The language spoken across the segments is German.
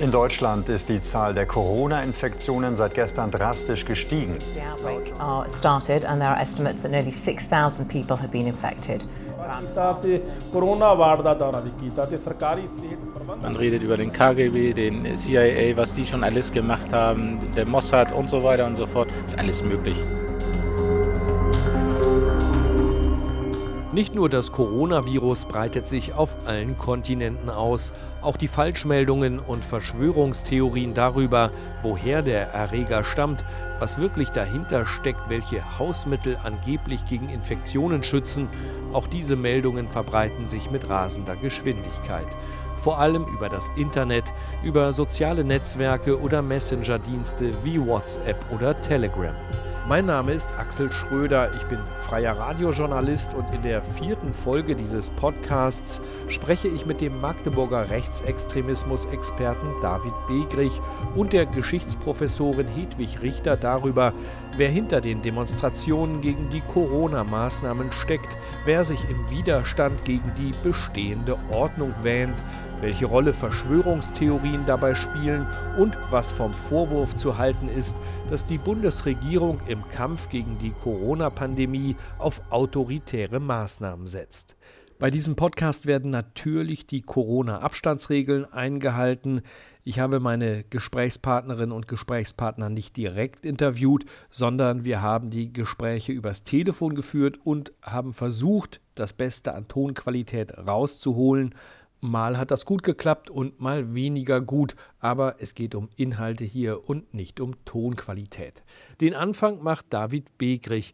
In Deutschland ist die Zahl der Corona-Infektionen seit gestern drastisch gestiegen. Man redet über den KGB, den CIA, was die schon alles gemacht haben, der Mossad und so weiter und so fort. Ist alles möglich. Nicht nur das Coronavirus breitet sich auf allen Kontinenten aus, auch die Falschmeldungen und Verschwörungstheorien darüber, woher der Erreger stammt, was wirklich dahinter steckt, welche Hausmittel angeblich gegen Infektionen schützen, auch diese Meldungen verbreiten sich mit rasender Geschwindigkeit. Vor allem über das Internet, über soziale Netzwerke oder Messenger-Dienste wie WhatsApp oder Telegram. Mein Name ist Axel Schröder, ich bin freier Radiojournalist und in der vierten Folge dieses Podcasts spreche ich mit dem Magdeburger Rechtsextremismus-Experten David Begrich und der Geschichtsprofessorin Hedwig Richter darüber, wer hinter den Demonstrationen gegen die Corona-Maßnahmen steckt, wer sich im Widerstand gegen die bestehende Ordnung wähnt, welche Rolle Verschwörungstheorien dabei spielen und was vom Vorwurf zu halten ist, dass die Bundesregierung im Kampf gegen die Corona-Pandemie auf autoritäre Maßnahmen setzt. Bei diesem Podcast werden natürlich die Corona-Abstandsregeln eingehalten. Ich habe meine Gesprächspartnerinnen und Gesprächspartner nicht direkt interviewt, sondern wir haben die Gespräche übers Telefon geführt und haben versucht, das Beste an Tonqualität rauszuholen. Mal hat das gut geklappt und mal weniger gut, aber es geht um Inhalte hier und nicht um Tonqualität. Den Anfang macht David Begrich.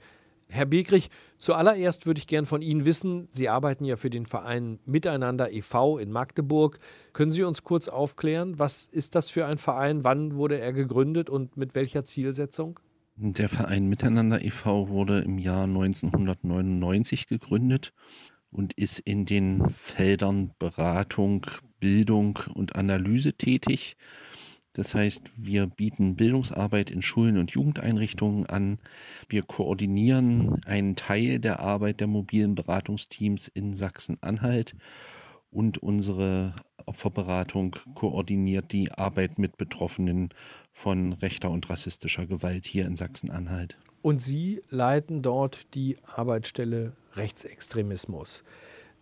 Herr Begrich, zuallererst würde ich gern von Ihnen wissen, Sie arbeiten ja für den Verein Miteinander e.V. in Magdeburg. Können Sie uns kurz aufklären, was ist das für ein Verein, wann wurde er gegründet und mit welcher Zielsetzung? Der Verein Miteinander e.V. wurde im Jahr 1999 gegründet und ist in den Feldern Beratung, Bildung und Analyse tätig. Das heißt, wir bieten Bildungsarbeit in Schulen und Jugendeinrichtungen an. Wir koordinieren einen Teil der Arbeit der mobilen Beratungsteams in Sachsen-Anhalt und unsere Opferberatung koordiniert die Arbeit mit Betroffenen von rechter und rassistischer Gewalt hier in Sachsen-Anhalt. Und Sie leiten dort die Arbeitsstelle Rechtsextremismus.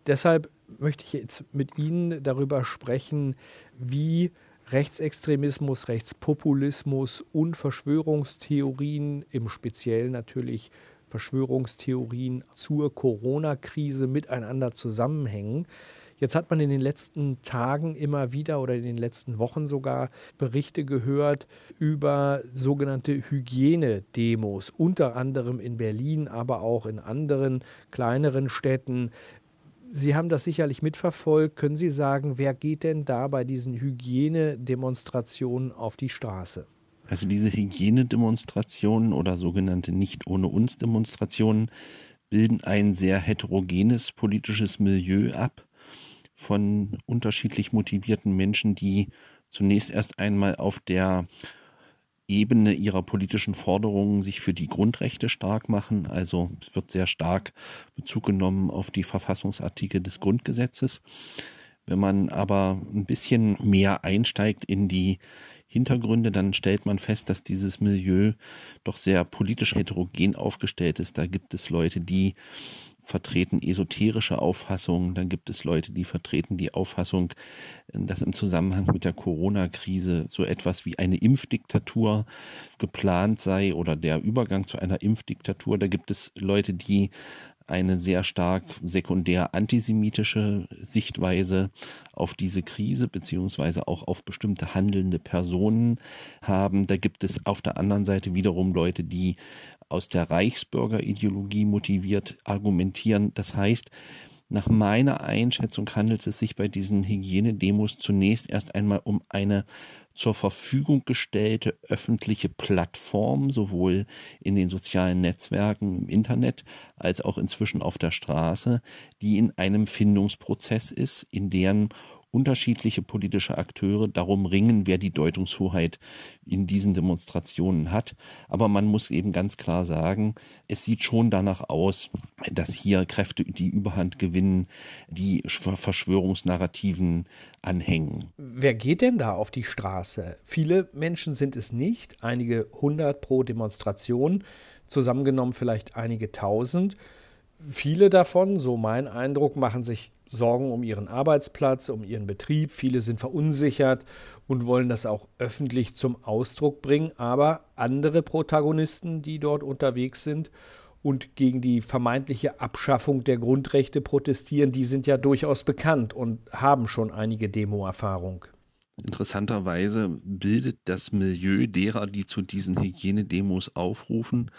Deshalb möchte ich jetzt mit Ihnen darüber sprechen, wie Rechtsextremismus, Rechtspopulismus und Verschwörungstheorien, im Speziellen natürlich Verschwörungstheorien zur Corona-Krise miteinander zusammenhängen. Jetzt hat man in den letzten Tagen immer wieder oder in den letzten Wochen sogar Berichte gehört über sogenannte Hygienedemos, unter anderem in Berlin, aber auch in anderen kleineren Städten. Sie haben das sicherlich mitverfolgt. Können Sie sagen, wer geht denn da bei diesen Hygienedemonstrationen auf die Straße? Also diese Hygienedemonstrationen oder sogenannte Nicht ohne uns Demonstrationen bilden ein sehr heterogenes politisches Milieu ab von unterschiedlich motivierten Menschen, die zunächst erst einmal auf der Ebene ihrer politischen Forderungen sich für die Grundrechte stark machen. Also es wird sehr stark Bezug genommen auf die Verfassungsartikel des Grundgesetzes. Wenn man aber ein bisschen mehr einsteigt in die Hintergründe, dann stellt man fest, dass dieses Milieu doch sehr politisch heterogen aufgestellt ist. Da gibt es Leute, die vertreten esoterische Auffassungen, dann gibt es Leute, die vertreten die Auffassung, dass im Zusammenhang mit der Corona-Krise so etwas wie eine Impfdiktatur geplant sei oder der Übergang zu einer Impfdiktatur. Da gibt es Leute, die eine sehr stark sekundär antisemitische Sichtweise auf diese Krise beziehungsweise auch auf bestimmte handelnde Personen haben. Da gibt es auf der anderen Seite wiederum Leute, die aus der Reichsbürgerideologie motiviert argumentieren. Das heißt, nach meiner Einschätzung handelt es sich bei diesen Hygienedemos zunächst erst einmal um eine zur Verfügung gestellte öffentliche Plattform, sowohl in den sozialen Netzwerken im Internet als auch inzwischen auf der Straße, die in einem Findungsprozess ist, in deren unterschiedliche politische Akteure darum ringen, wer die Deutungshoheit in diesen Demonstrationen hat. Aber man muss eben ganz klar sagen, es sieht schon danach aus, dass hier Kräfte die Überhand gewinnen, die Verschwörungsnarrativen anhängen. Wer geht denn da auf die Straße? Viele Menschen sind es nicht, einige hundert pro Demonstration, zusammengenommen vielleicht einige tausend. Viele davon, so mein Eindruck, machen sich Sorgen um ihren Arbeitsplatz, um ihren Betrieb. Viele sind verunsichert und wollen das auch öffentlich zum Ausdruck bringen. Aber andere Protagonisten, die dort unterwegs sind und gegen die vermeintliche Abschaffung der Grundrechte protestieren, die sind ja durchaus bekannt und haben schon einige Demo-Erfahrung. Interessanterweise bildet das Milieu derer, die zu diesen Hygienedemos aufrufen,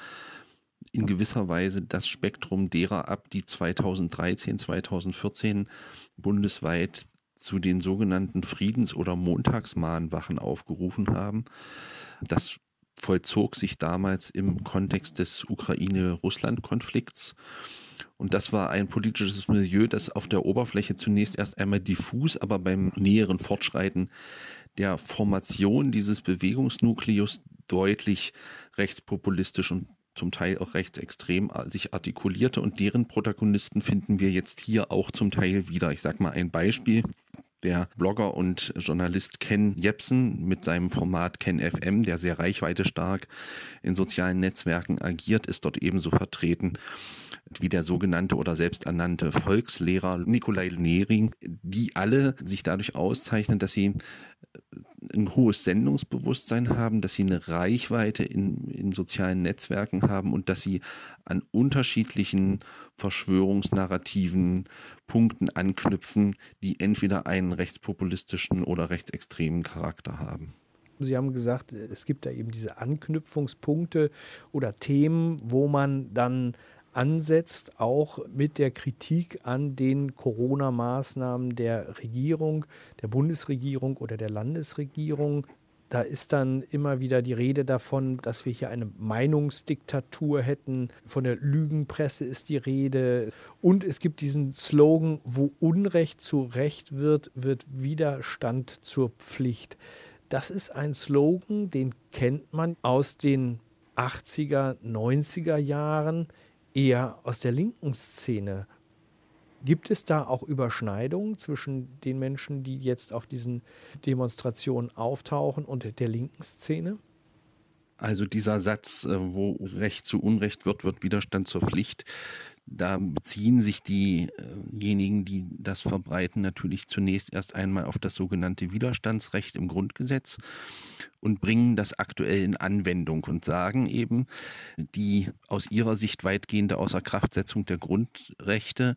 in gewisser Weise das Spektrum derer ab, die 2013, 2014 bundesweit zu den sogenannten Friedens- oder Montagsmahnwachen aufgerufen haben. Das vollzog sich damals im Kontext des Ukraine-Russland-Konflikts. Und das war ein politisches Milieu, das auf der Oberfläche zunächst erst einmal diffus, aber beim näheren Fortschreiten der Formation dieses Bewegungsnukleus deutlich rechtspopulistisch und zum Teil auch rechtsextrem äh, sich artikulierte und deren Protagonisten finden wir jetzt hier auch zum Teil wieder. Ich sage mal ein Beispiel. Der Blogger und Journalist Ken Jepsen mit seinem Format Ken FM, der sehr reichweitestark in sozialen Netzwerken agiert, ist dort ebenso vertreten wie der sogenannte oder selbsternannte Volkslehrer Nikolai Nering, die alle sich dadurch auszeichnen, dass sie ein hohes Sendungsbewusstsein haben, dass sie eine Reichweite in, in sozialen Netzwerken haben und dass sie an unterschiedlichen Verschwörungsnarrativen Punkten anknüpfen, die entweder einen rechtspopulistischen oder rechtsextremen Charakter haben. Sie haben gesagt, es gibt da eben diese Anknüpfungspunkte oder Themen, wo man dann ansetzt, auch mit der Kritik an den Corona-Maßnahmen der Regierung, der Bundesregierung oder der Landesregierung. Da ist dann immer wieder die Rede davon, dass wir hier eine Meinungsdiktatur hätten. Von der Lügenpresse ist die Rede. Und es gibt diesen Slogan, wo Unrecht zu Recht wird, wird Widerstand zur Pflicht. Das ist ein Slogan, den kennt man aus den 80er, 90er Jahren eher aus der linken Szene. Gibt es da auch Überschneidungen zwischen den Menschen, die jetzt auf diesen Demonstrationen auftauchen und der linken Szene? Also dieser Satz, äh, wo Recht zu Unrecht wird, wird Widerstand zur Pflicht, da beziehen sich diejenigen, die das verbreiten, natürlich zunächst erst einmal auf das sogenannte Widerstandsrecht im Grundgesetz und bringen das aktuell in Anwendung und sagen eben, die aus ihrer Sicht weitgehende Außerkraftsetzung der Grundrechte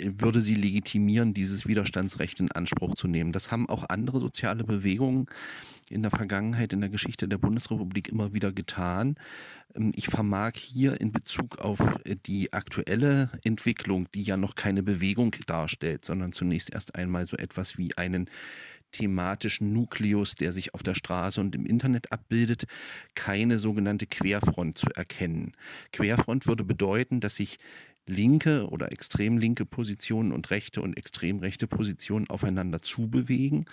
würde sie legitimieren, dieses Widerstandsrecht in Anspruch zu nehmen. Das haben auch andere soziale Bewegungen in der Vergangenheit, in der Geschichte der Bundesrepublik immer wieder getan. Ich vermag hier in Bezug auf die aktuelle Entwicklung, die ja noch keine Bewegung darstellt, sondern zunächst erst einmal so etwas wie einen thematischen Nukleus, der sich auf der Straße und im Internet abbildet, keine sogenannte Querfront zu erkennen. Querfront würde bedeuten, dass sich linke oder extrem linke Positionen und rechte und extrem rechte Positionen aufeinander zubewegen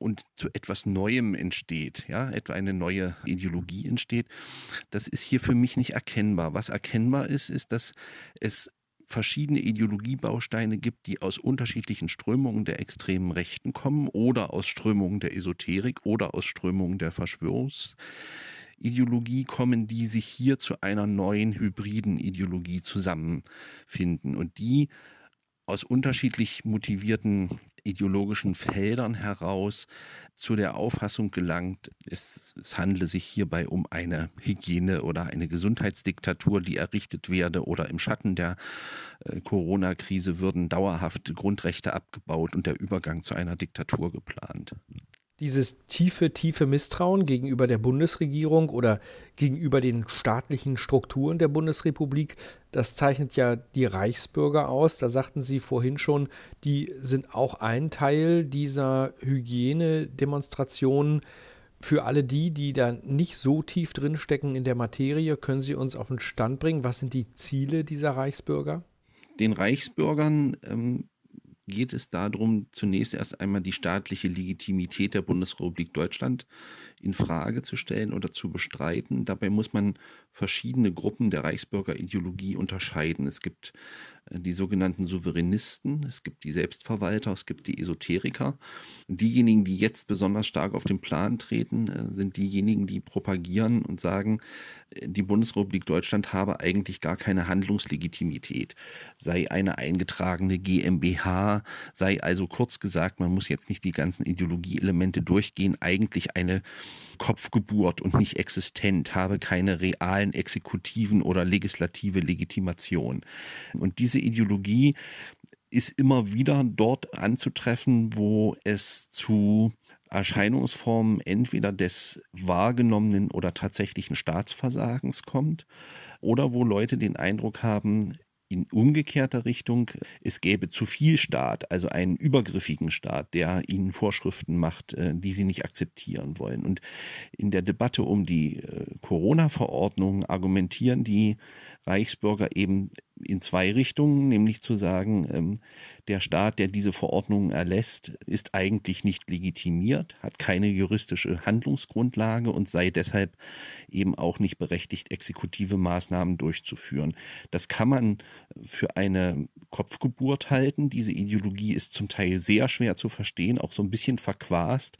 und zu etwas Neuem entsteht, ja, etwa eine neue Ideologie entsteht. Das ist hier für mich nicht erkennbar. Was erkennbar ist, ist, dass es verschiedene Ideologiebausteine gibt, die aus unterschiedlichen Strömungen der extremen Rechten kommen oder aus Strömungen der Esoterik oder aus Strömungen der Verschwörungs Ideologie kommen, die sich hier zu einer neuen hybriden Ideologie zusammenfinden und die aus unterschiedlich motivierten ideologischen Feldern heraus zu der Auffassung gelangt, es, es handle sich hierbei um eine Hygiene oder eine Gesundheitsdiktatur, die errichtet werde oder im Schatten der äh, Corona-Krise würden dauerhaft Grundrechte abgebaut und der Übergang zu einer Diktatur geplant. Dieses tiefe, tiefe Misstrauen gegenüber der Bundesregierung oder gegenüber den staatlichen Strukturen der Bundesrepublik, das zeichnet ja die Reichsbürger aus. Da sagten Sie vorhin schon, die sind auch ein Teil dieser Hygienedemonstrationen. Für alle die, die da nicht so tief drinstecken in der Materie, können Sie uns auf den Stand bringen. Was sind die Ziele dieser Reichsbürger? Den Reichsbürgern ähm, geht es darum, zunächst erst einmal die staatliche Legitimität der Bundesrepublik Deutschland in Frage zu stellen oder zu bestreiten. Dabei muss man verschiedene Gruppen der Reichsbürgerideologie unterscheiden. Es gibt äh, die sogenannten Souveränisten, es gibt die Selbstverwalter, es gibt die Esoteriker. Diejenigen, die jetzt besonders stark auf den Plan treten, äh, sind diejenigen, die propagieren und sagen, äh, die Bundesrepublik Deutschland habe eigentlich gar keine Handlungslegitimität, sei eine eingetragene GmbH, sei also kurz gesagt, man muss jetzt nicht die ganzen Ideologieelemente durchgehen, eigentlich eine Kopfgeburt und nicht existent, habe keine realen exekutiven oder legislative Legitimation. Und diese Ideologie ist immer wieder dort anzutreffen, wo es zu Erscheinungsformen entweder des wahrgenommenen oder tatsächlichen Staatsversagens kommt oder wo Leute den Eindruck haben, in umgekehrter Richtung, es gäbe zu viel Staat, also einen übergriffigen Staat, der ihnen Vorschriften macht, äh, die sie nicht akzeptieren wollen. Und in der Debatte um die äh, Corona-Verordnung argumentieren die Reichsbürger eben in zwei Richtungen, nämlich zu sagen, ähm, der Staat, der diese Verordnungen erlässt, ist eigentlich nicht legitimiert, hat keine juristische Handlungsgrundlage und sei deshalb eben auch nicht berechtigt, exekutive Maßnahmen durchzuführen. Das kann man für eine Kopfgeburt halten. Diese Ideologie ist zum Teil sehr schwer zu verstehen, auch so ein bisschen verquast.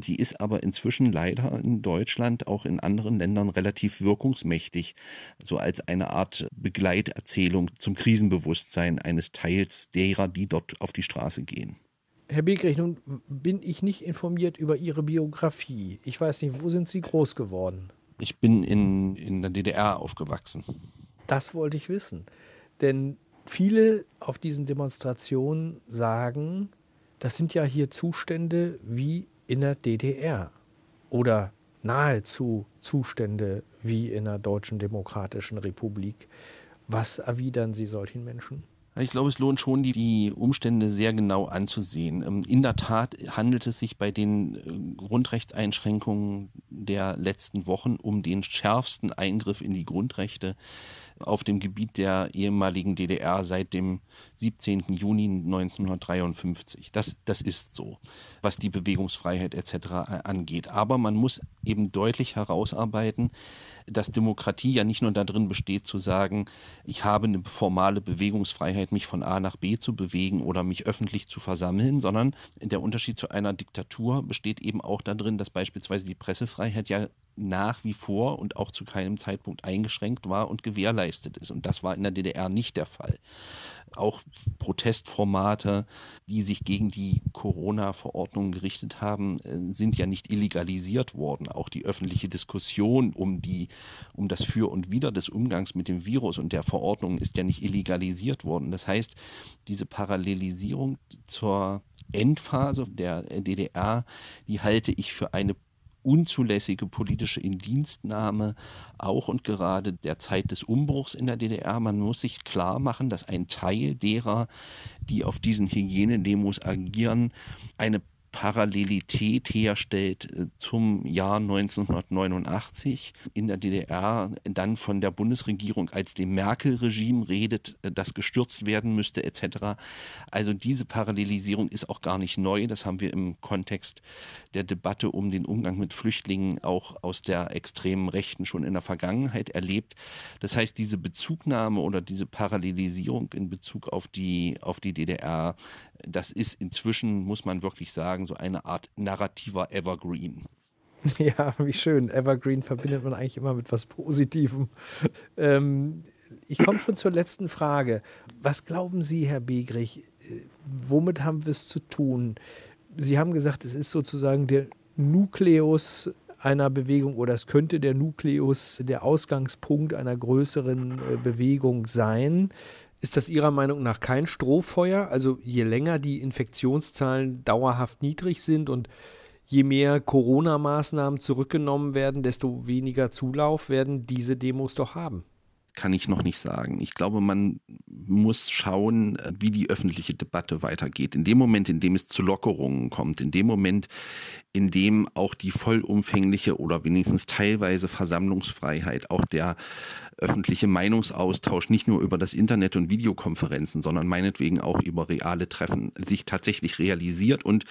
Sie ist aber inzwischen leider in Deutschland, auch in anderen Ländern relativ wirkungsmächtig, so als eine Art Begleiterzählung zum Krisenbewusstsein eines Teils derer, die dort auf die Straße gehen. Herr Begrich, nun bin ich nicht informiert über Ihre Biografie. Ich weiß nicht, wo sind Sie groß geworden? Ich bin in, in der DDR aufgewachsen. Das wollte ich wissen. Denn viele auf diesen Demonstrationen sagen, das sind ja hier Zustände wie in der DDR oder nahezu Zustände wie in der Deutschen Demokratischen Republik. Was erwidern Sie solchen Menschen? Ich glaube, es lohnt schon, die, Umstände sehr genau anzusehen. Ähm, in der Tat handelt es sich bei den äh, Grundrechtseinschränkungen der letzten Wochen um den schärfsten Eingriff in die Grundrechte auf dem Gebiet der ehemaligen DDR seit dem 17. Juni 1953. Das, das ist so, was die Bewegungsfreiheit etc. angeht. Aber man muss eben deutlich herausarbeiten, dass Demokratie ja nicht nur darin besteht zu sagen, ich habe eine formale Bewegungsfreiheit, mich von A nach B zu bewegen oder mich öffentlich zu versammeln, sondern der Unterschied zu einer Diktatur besteht eben auch darin, dass beispielsweise die Pressefreiheit ja nach wie vor und auch zu keinem Zeitpunkt eingeschränkt war und gewährleistet ist. Und das war in der DDR nicht der Fall. Auch Protestformate, die sich gegen die Corona-Verordnung gerichtet haben, äh, sind ja nicht illegalisiert worden. Auch die öffentliche Diskussion um, die, um das Für und Wider des Umgangs mit dem Virus und der Verordnung ist ja nicht illegalisiert worden. Das heißt, diese Parallelisierung zur Endphase der DDR, die halte ich für eine unzulässige politische Indienstnahme auch und gerade der Zeit des Umbruchs in der DDR. Man muss sich klar machen, dass ein Teil derer, die auf diesen Hygienedemos agieren, eine Parallelität herstellt äh, zum Jahr 1989 in der DDR, dann von der Bundesregierung als dem Merkel-Regime redet, äh, das gestürzt werden müsste etc. Also diese Parallelisierung ist auch gar nicht neu. Das haben wir im Kontext der Debatte um den Umgang mit Flüchtlingen auch aus der extremen Rechten schon in der Vergangenheit erlebt. Das heißt, diese Bezugnahme oder diese Parallelisierung in Bezug auf die, auf die DDR, das ist inzwischen, muss man wirklich sagen, so eine Art narrativer Evergreen. Ja, wie schön. Evergreen verbindet man eigentlich immer mit was Positivem. Ähm, ich komme schon zur letzten Frage. Was glauben Sie, Herr Begrich, äh, womit haben wir es zu tun? Sie haben gesagt, es ist sozusagen der Nukleus einer Bewegung oder es könnte der Nukleus, der Ausgangspunkt einer größeren äh, Bewegung sein. Ist das Ihrer Meinung nach kein Strohfeuer? Also je länger die Infektionszahlen dauerhaft niedrig sind und je mehr Corona-Maßnahmen zurückgenommen werden, desto weniger Zulauf werden diese Demos doch haben. kann ich noch nicht sagen. Ich glaube, man muss schauen, wie die öffentliche Debatte weitergeht. In dem Moment, in dem es zu Lockerungen kommt, in dem Moment, in dem auch die vollumfängliche oder wenigstens teilweise Versammlungsfreiheit, auch der öffentliche Meinungsaustausch nicht nur über das Internet und Videokonferenzen, sondern meinetwegen auch über reale Treffen sich tatsächlich realisiert und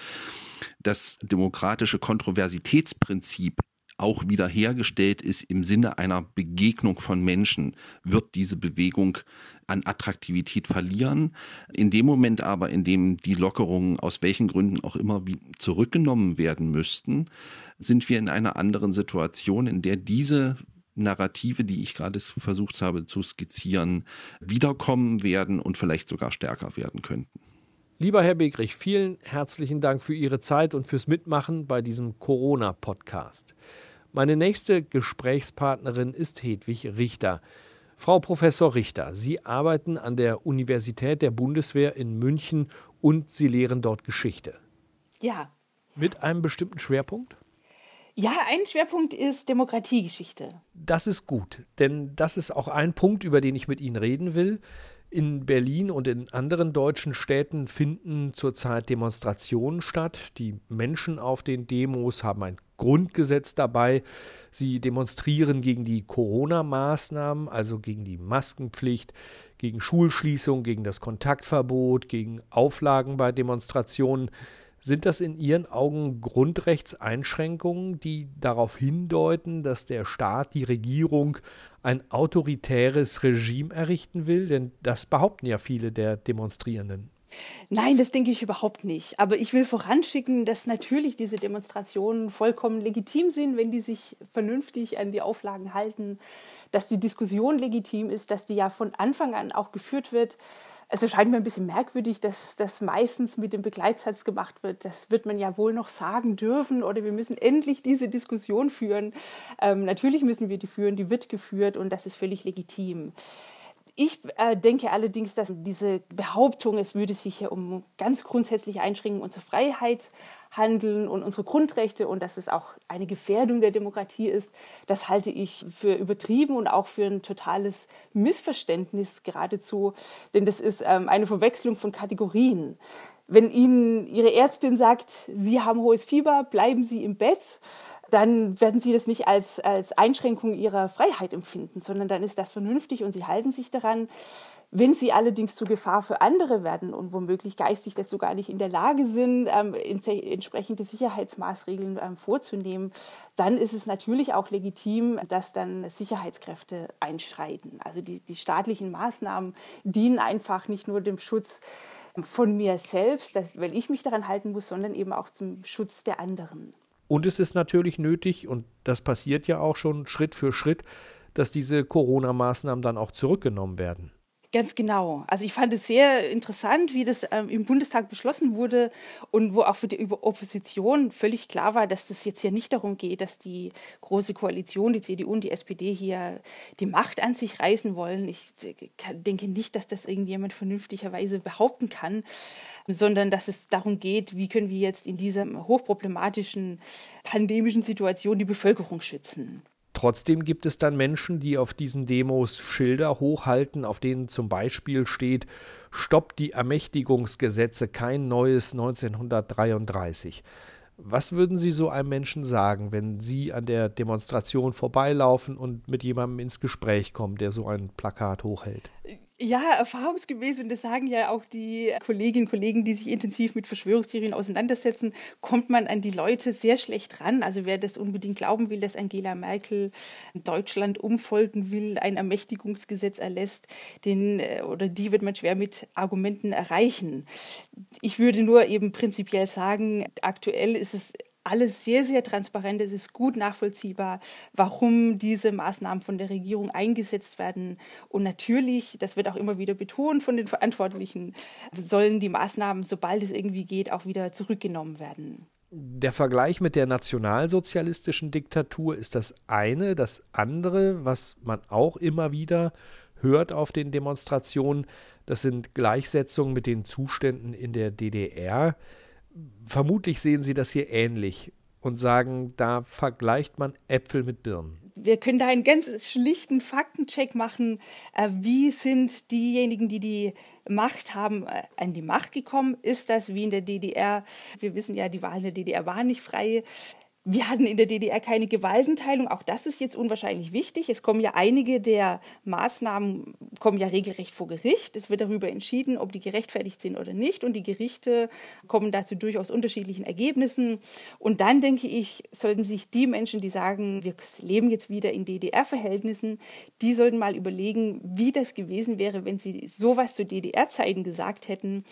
das demokratische Kontroversitätsprinzip auch wiederhergestellt ist im Sinne einer Begegnung von Menschen, wird diese Bewegung an Attraktivität verlieren. In dem Moment aber, in dem die Lockerungen aus welchen Gründen auch immer zurückgenommen werden müssten, sind wir in einer anderen Situation, in der diese Narrative, die ich gerade versucht habe zu skizzieren, wiederkommen werden und vielleicht sogar stärker werden könnten. Lieber Herr Begrich, vielen herzlichen Dank für Ihre Zeit und fürs Mitmachen bei diesem Corona-Podcast. Meine nächste Gesprächspartnerin ist Hedwig Richter. Frau Professor Richter, Sie arbeiten an der Universität der Bundeswehr in München und Sie lehren dort Geschichte. Ja. Mit einem bestimmten Schwerpunkt? Ja, ein Schwerpunkt ist Demokratiegeschichte. Das ist gut, denn das ist auch ein Punkt, über den ich mit Ihnen reden will. In Berlin und in anderen deutschen Städten finden zurzeit Demonstrationen statt. Die Menschen auf den Demos haben ein Grundgesetz dabei. Sie demonstrieren gegen die Corona-Maßnahmen, also gegen die Maskenpflicht, gegen Schulschließung, gegen das Kontaktverbot, gegen Auflagen bei Demonstrationen. Sind das in Ihren Augen Grundrechtseinschränkungen, die darauf hindeuten, dass der Staat, die Regierung ein autoritäres Regime errichten will? Denn das behaupten ja viele der Demonstrierenden. Nein, das denke ich überhaupt nicht. Aber ich will voranschicken, dass natürlich diese Demonstrationen vollkommen legitim sind, wenn die sich vernünftig an die Auflagen halten, dass die Diskussion legitim ist, dass die ja von Anfang an auch geführt wird es erscheint mir ein bisschen merkwürdig, dass das meistens mit dem Begleitsatz gemacht wird. Das wird man ja wohl noch sagen dürfen oder wir müssen endlich diese Diskussion führen. Ähm, natürlich müssen wir die führen, die wird geführt und das ist völlig legitim. Ich äh, denke allerdings, dass diese Behauptung, es würde sich hier um ganz grundsätzliche Einschränkungen unserer Freiheit handeln und unsere Grundrechte und dass es auch eine Gefährdung der Demokratie ist, das halte ich für übertrieben und auch für ein totales Missverständnis geradezu, denn das ist ähm, eine Verwechslung von Kategorien. Wenn Ihnen Ihre Ärztin sagt, Sie haben hohes Fieber, bleiben Sie im Bett, dann werden sie das nicht als, als Einschränkung ihrer Freiheit empfinden, sondern dann ist das vernünftig und sie halten sich daran. Wenn sie allerdings zur Gefahr für andere werden und womöglich geistig dazu gar nicht in der Lage sind, ähm, entsprechende Sicherheitsmaßregeln ähm, vorzunehmen, dann ist es natürlich auch legitim, dass dann Sicherheitskräfte einschreiten. Also die, die staatlichen Maßnahmen dienen einfach nicht nur dem Schutz von mir selbst, dass, weil ich mich daran halten muss, sondern eben auch zum Schutz der anderen. Und es ist natürlich nötig, und das passiert ja auch schon Schritt für Schritt, dass diese Corona-Maßnahmen dann auch zurückgenommen werden. Ganz genau. Also ich fand es sehr interessant, wie das ähm, im Bundestag beschlossen wurde und wo auch für die Opposition völlig klar war, dass es jetzt hier nicht darum geht, dass die große Koalition, die CDU und die SPD hier die Macht an sich reißen wollen. Ich denke nicht, dass das irgendjemand vernünftigerweise behaupten kann, sondern dass es darum geht, wie können wir jetzt in dieser hochproblematischen pandemischen Situation die Bevölkerung schützen. Trotzdem gibt es dann Menschen, die auf diesen Demos Schilder hochhalten, auf denen zum Beispiel steht, Stopp die Ermächtigungsgesetze, kein neues 1933. Was würden Sie so einem Menschen sagen, wenn Sie an der Demonstration vorbeilaufen und mit jemandem ins Gespräch kommen, der so ein Plakat hochhält? Ja, erfahrungsgemäß, und das sagen ja auch die Kolleginnen und Kollegen, die sich intensiv mit Verschwörungstheorien auseinandersetzen, kommt man an die Leute sehr schlecht ran. Also wer das unbedingt glauben will, dass Angela Merkel Deutschland umfolgen will, ein Ermächtigungsgesetz erlässt, den äh, oder die wird man schwer mit Argumenten erreichen. Ich würde nur eben prinzipiell sagen, aktuell ist es alles sehr, sehr transparent. Es ist gut nachvollziehbar, warum diese Maßnahmen von der Regierung eingesetzt werden. Und natürlich, das wird auch immer wieder betont von den Verantwortlichen, sollen die Maßnahmen, sobald es irgendwie geht, auch wieder zurückgenommen werden. Der Vergleich mit der nationalsozialistischen Diktatur ist das eine. Das andere, was man auch immer wieder hört auf den Demonstrationen, das sind Gleichsetzungen mit den Zuständen in der DDR vermutlich sehen Sie das hier ähnlich und sagen, da vergleicht man Äpfel mit Birnen. Wir können da einen ganz schlichten Faktencheck machen. Äh, wie sind diejenigen, die die Macht haben, äh, an die Macht gekommen? Ist das wie in der DDR? Wir wissen ja, die Wahlen in der DDR waren nicht frei. Wir hatten in der DDR keine Gewaltenteilung. Auch das ist jetzt unwahrscheinlich wichtig. Es kommen ja einige der Maßnahmen kommen ja regelrecht vor Gericht. Es wird darüber entschieden, ob die gerechtfertigt sind oder nicht. Und die Gerichte kommen dazu durchaus unterschiedlichen Ergebnissen. Und dann denke ich, sollten sich die Menschen, die sagen, wir leben jetzt wieder in DDR-Verhältnissen, die sollten mal überlegen, wie das gewesen wäre, wenn sie sowas zu DDR-Zeiten gesagt hätten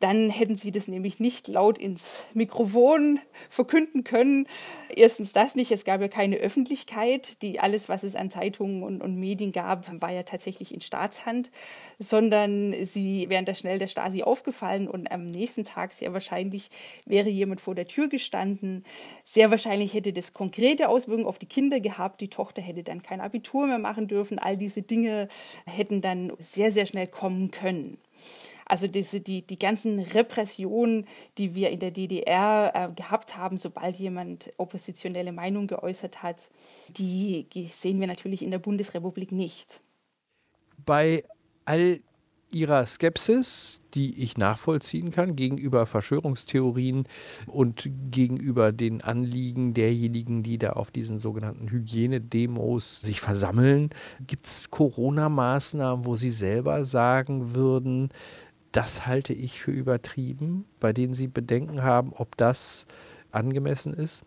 dann hätten sie das nämlich nicht laut ins Mikrofon verkünden können. Erstens das nicht, es gab ja keine Öffentlichkeit, die alles, was es an Zeitungen und, und Medien gab, war ja tatsächlich in Staatshand, sondern sie wären da schnell der Stasi aufgefallen und am nächsten Tag sehr wahrscheinlich wäre jemand vor der Tür gestanden. Sehr wahrscheinlich hätte das konkrete Auswirkungen auf die Kinder gehabt. Die Tochter hätte dann kein Abitur mehr machen dürfen. All diese Dinge hätten dann sehr, sehr schnell kommen können. Also diese, die, die ganzen Repressionen, die wir in der DDR äh, gehabt haben, sobald jemand oppositionelle Meinung geäußert hat, die sehen wir natürlich in der Bundesrepublik nicht. Bei all ihrer Skepsis, die ich nachvollziehen kann gegenüber Verschwörungstheorien und gegenüber den Anliegen derjenigen, die da auf diesen sogenannten Hygienedemos sich versammeln, gibt es Corona-Maßnahmen, wo Sie selber sagen würden, das halte ich für übertrieben, bei denen Sie Bedenken haben, ob das angemessen ist?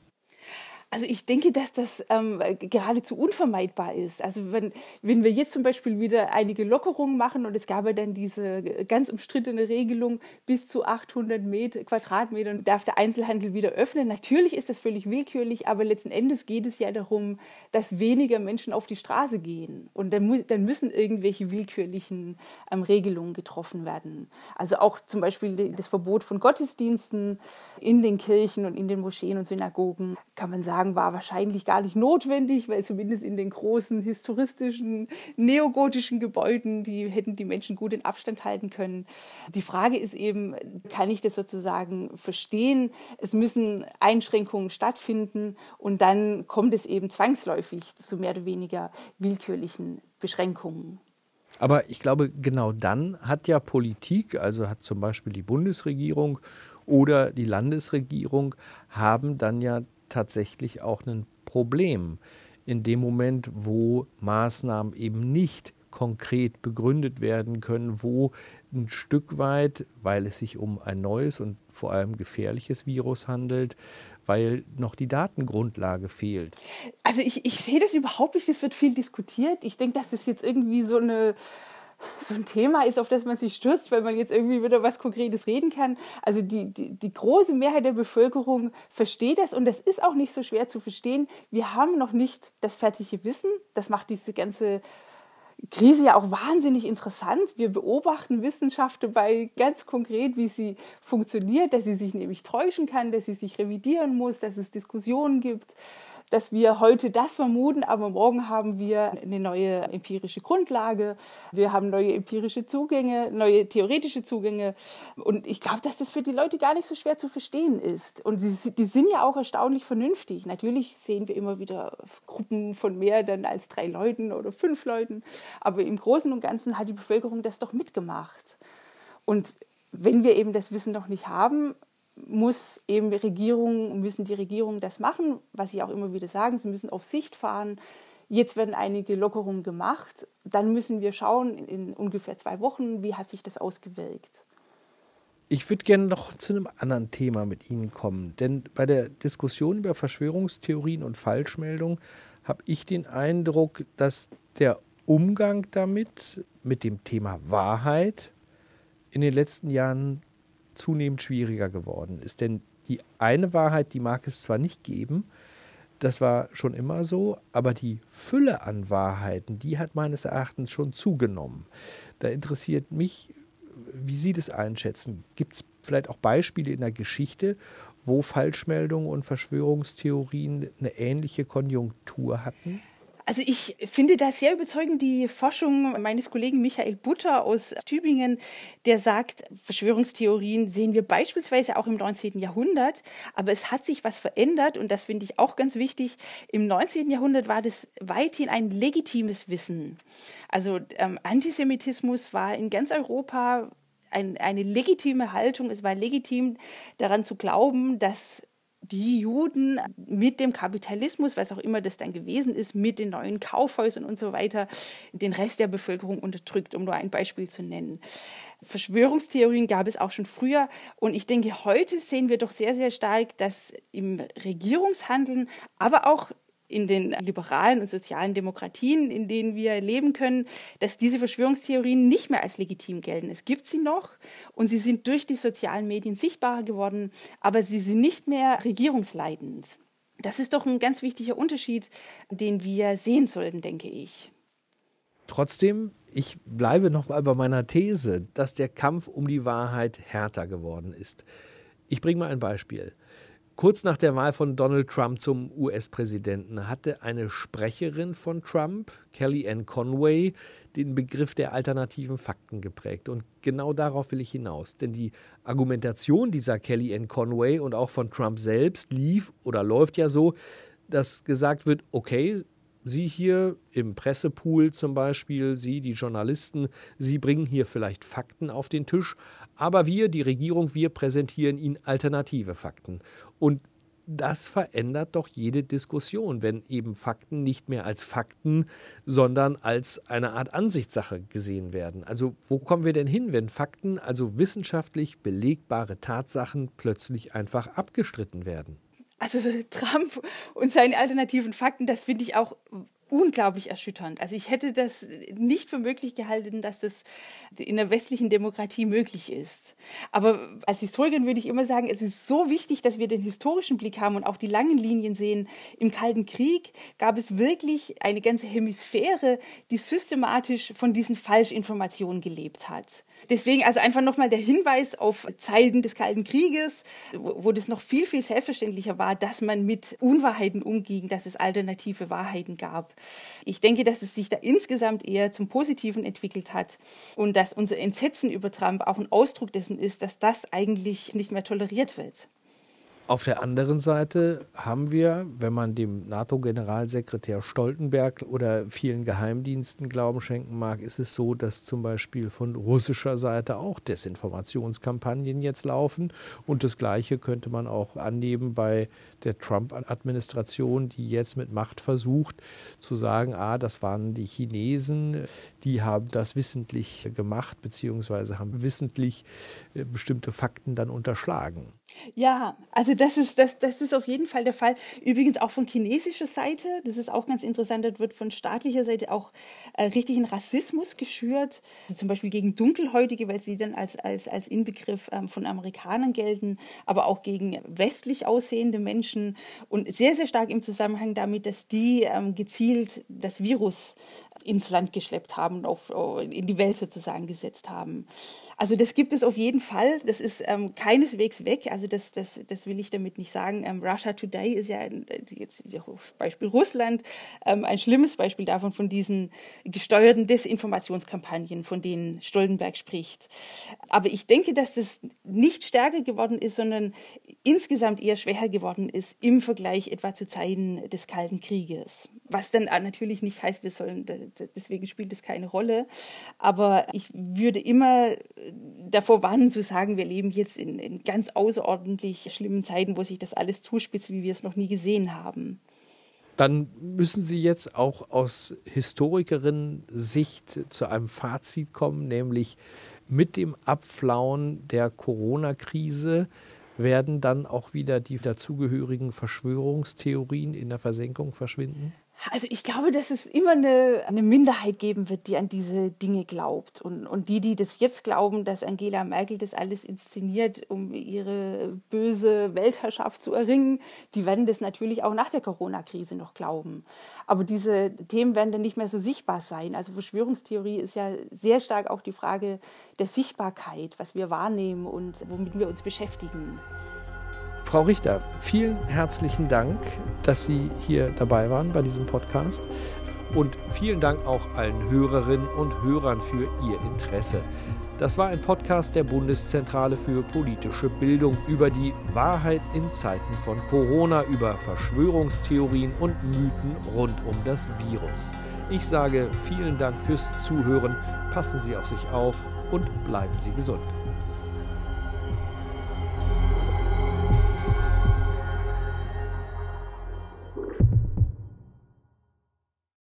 Also ich denke, dass das ähm, geradezu unvermeidbar ist. Also wenn, wenn wir jetzt zum Beispiel wieder einige Lockerungen machen und es gab ja dann diese ganz umstrittene Regelung, bis zu 800 Meter, Quadratmetern darf der Einzelhandel wieder öffnen. Natürlich ist das völlig willkürlich, aber letzten Endes geht es ja darum, dass weniger Menschen auf die Straße gehen. Und dann, dann müssen irgendwelche willkürlichen ähm, Regelungen getroffen werden. Also auch zum Beispiel das Verbot von Gottesdiensten in den Kirchen und in den Moscheen und Synagogen, kann man sagen, sagen, war wahrscheinlich gar nicht notwendig, weil zumindest in den großen historistischen, neogotischen Gebäuden, die hätten die Menschen gut in Abstand halten können. Die Frage ist eben, kann ich das sozusagen verstehen? Es müssen Einschränkungen stattfinden und dann kommt es eben zwangsläufig zu mehr oder weniger willkürlichen Beschränkungen. Aber ich glaube, genau dann hat ja Politik, also hat zum Beispiel die Bundesregierung oder die Landesregierung, haben dann ja tatsächlich auch ein Problem in dem Moment, wo Maßnahmen eben nicht konkret begründet werden können, wo ein Stück weit, weil es sich um ein neues und vor allem gefährliches Virus handelt, weil noch die Datengrundlage fehlt. Also ich, ich sehe das überhaupt nicht, es wird viel diskutiert. Ich denke, dass das jetzt irgendwie so eine so ein Thema ist, auf das man sich stürzt, weil man jetzt irgendwie wieder was Konkretes reden kann. Also die, die, die große Mehrheit der Bevölkerung versteht das und das ist auch nicht so schwer zu verstehen. Wir haben noch nicht das fertige Wissen. Das macht diese ganze Krise ja auch wahnsinnig interessant. Wir beobachten Wissenschaft dabei ganz konkret, wie sie funktioniert, dass sie sich nämlich täuschen kann, dass sie sich revidieren muss, dass es Diskussionen gibt dass wir heute das vermuten, aber morgen haben wir eine neue empirische Grundlage, wir haben neue empirische Zugänge, neue theoretische Zugänge. Und ich glaube, dass das für die Leute gar nicht so schwer zu verstehen ist. Und die, die sind ja auch erstaunlich vernünftig. Natürlich sehen wir immer wieder Gruppen von mehr dann als drei Leuten oder fünf Leuten. Aber im Großen und Ganzen hat die Bevölkerung das doch mitgemacht. Und wenn wir eben das Wissen noch nicht haben, muss eben Regierungen, müssen die Regierungen das machen, was sie auch immer wieder sagen, sie müssen auf Sicht fahren. Jetzt werden einige Lockerungen gemacht. Dann müssen wir schauen, in ungefähr zwei Wochen, wie hat sich das ausgewirkt. Ich würde gerne noch zu einem anderen Thema mit Ihnen kommen. Denn bei der Diskussion über Verschwörungstheorien und Falschmeldungen habe ich den Eindruck, dass der Umgang damit, mit dem Thema Wahrheit, in den letzten Jahren zunehmend schwieriger geworden ist. Denn die eine Wahrheit, die mag es zwar nicht geben, das war schon immer so, aber die Fülle an Wahrheiten, die hat meines Erachtens schon zugenommen. Da interessiert mich, wie Sie das einschätzen. Gibt es vielleicht auch Beispiele in der Geschichte, wo Falschmeldungen und Verschwörungstheorien eine ähnliche Konjunktur hatten? Also ich finde da sehr überzeugend die Forschung meines Kollegen Michael Butter aus Tübingen, der sagt, Verschwörungstheorien sehen wir beispielsweise auch im 19. Jahrhundert, aber es hat sich was verändert und das finde ich auch ganz wichtig. Im 19. Jahrhundert war das weithin ein legitimes Wissen. Also ähm, Antisemitismus war in ganz Europa ein, eine legitime Haltung. Es war legitim daran zu glauben, dass die Juden mit dem Kapitalismus, was auch immer das dann gewesen ist, mit den neuen Kaufhäusern und so weiter, den Rest der Bevölkerung unterdrückt, um nur ein Beispiel zu nennen. Verschwörungstheorien gab es auch schon früher. Und ich denke, heute sehen wir doch sehr, sehr stark, dass im Regierungshandeln, aber auch in den liberalen und sozialen Demokratien, in denen wir leben können, dass diese Verschwörungstheorien nicht mehr als legitim gelten. Es gibt sie noch und sie sind durch die sozialen Medien sichtbarer geworden, aber sie sind nicht mehr regierungsleitend. Das ist doch ein ganz wichtiger Unterschied, den wir sehen sollten, denke ich. Trotzdem, ich bleibe noch mal bei meiner These, dass der Kampf um die Wahrheit härter geworden ist. Ich bringe mal ein Beispiel. Kurz nach der Wahl von Donald Trump zum US-Präsidenten hatte eine Sprecherin von Trump, Kellyanne Conway, den Begriff der alternativen Fakten geprägt. Und genau darauf will ich hinaus. Denn die Argumentation dieser Kellyanne Conway und auch von Trump selbst lief oder läuft ja so, dass gesagt wird, okay, Sie hier im Pressepool zum Beispiel, Sie, die Journalisten, Sie bringen hier vielleicht Fakten auf den Tisch, aber wir, die Regierung, wir präsentieren Ihnen alternative Fakten. Und das verändert doch jede Diskussion, wenn eben Fakten nicht mehr als Fakten, sondern als eine Art Ansichtssache gesehen werden. Also wo kommen wir denn hin, wenn Fakten, also wissenschaftlich belegbare Tatsachen, plötzlich einfach abgestritten werden? Also Trump und seine alternativen Fakten, das finde ich auch unglaublich erschütternd. Also ich hätte das nicht für möglich gehalten, dass das in der westlichen Demokratie möglich ist. Aber als Historikerin würde ich immer sagen, es ist so wichtig, dass wir den historischen Blick haben und auch die langen Linien sehen. Im Kalten Krieg gab es wirklich eine ganze Hemisphäre, die systematisch von diesen Falschinformationen gelebt hat. Deswegen also einfach nochmal der Hinweis auf Zeiten des Kalten Krieges, wo das noch viel, viel selbstverständlicher war, dass man mit Unwahrheiten umging, dass es alternative Wahrheiten gab. Ich denke, dass es sich da insgesamt eher zum Positiven entwickelt hat und dass unser Entsetzen über Trump auch ein Ausdruck dessen ist, dass das eigentlich nicht mehr toleriert wird. Auf der anderen Seite haben wir, wenn man dem NATO-Generalsekretär Stoltenberg oder vielen Geheimdiensten Glauben schenken mag, ist es so, dass zum Beispiel von russischer Seite auch Desinformationskampagnen jetzt laufen. Und das Gleiche könnte man auch annehmen bei der Trump-Administration, die jetzt mit Macht versucht zu sagen, ah, das waren die Chinesen, die haben das wissentlich gemacht, beziehungsweise haben wissentlich äh, bestimmte Fakten dann unterschlagen. Ja, also das ist, das, das ist auf jeden Fall der Fall. Übrigens auch von chinesischer Seite, das ist auch ganz interessant, dort wird von staatlicher Seite auch äh, richtig ein Rassismus geschürt, also zum Beispiel gegen Dunkelhäutige, weil sie dann als, als, als Inbegriff ähm, von Amerikanern gelten, aber auch gegen westlich aussehende Menschen und sehr, sehr stark im Zusammenhang damit, dass die ähm, gezielt das Virus ins Land geschleppt haben, auf, in die Welt sozusagen gesetzt haben. Also das gibt es auf jeden Fall. Das ist ähm, keineswegs weg. Also das, das, das will ich damit nicht sagen. Ähm, Russia Today ist ja ein, jetzt Beispiel Russland ähm, ein schlimmes Beispiel davon, von diesen gesteuerten Desinformationskampagnen, von denen Stoltenberg spricht. Aber ich denke, dass das nicht stärker geworden ist, sondern insgesamt eher schwächer geworden ist im Vergleich etwa zu Zeiten des Kalten Krieges. Was dann natürlich nicht heißt, wir sollen, deswegen spielt es keine Rolle. Aber ich würde immer davor warnen zu sagen, wir leben jetzt in, in ganz außerordentlich schlimmen Zeiten, wo sich das alles zuspitzt, wie wir es noch nie gesehen haben. Dann müssen Sie jetzt auch aus Historikerin-Sicht zu einem Fazit kommen, nämlich mit dem Abflauen der Corona-Krise werden dann auch wieder die dazugehörigen Verschwörungstheorien in der Versenkung verschwinden? Also ich glaube, dass es immer eine, eine Minderheit geben wird, die an diese Dinge glaubt. Und, und die, die das jetzt glauben, dass Angela Merkel das alles inszeniert, um ihre böse Weltherrschaft zu erringen, die werden das natürlich auch nach der Corona-Krise noch glauben. Aber diese Themen werden dann nicht mehr so sichtbar sein. Also Verschwörungstheorie ist ja sehr stark auch die Frage der Sichtbarkeit, was wir wahrnehmen und womit wir uns beschäftigen. Frau Richter, vielen herzlichen Dank, dass Sie hier dabei waren bei diesem Podcast. Und vielen Dank auch allen Hörerinnen und Hörern für ihr Interesse. Das war ein Podcast der Bundeszentrale für politische Bildung über die Wahrheit in Zeiten von Corona, über Verschwörungstheorien und Mythen rund um das Virus. Ich sage vielen Dank fürs Zuhören, passen Sie auf sich auf und bleiben Sie gesund.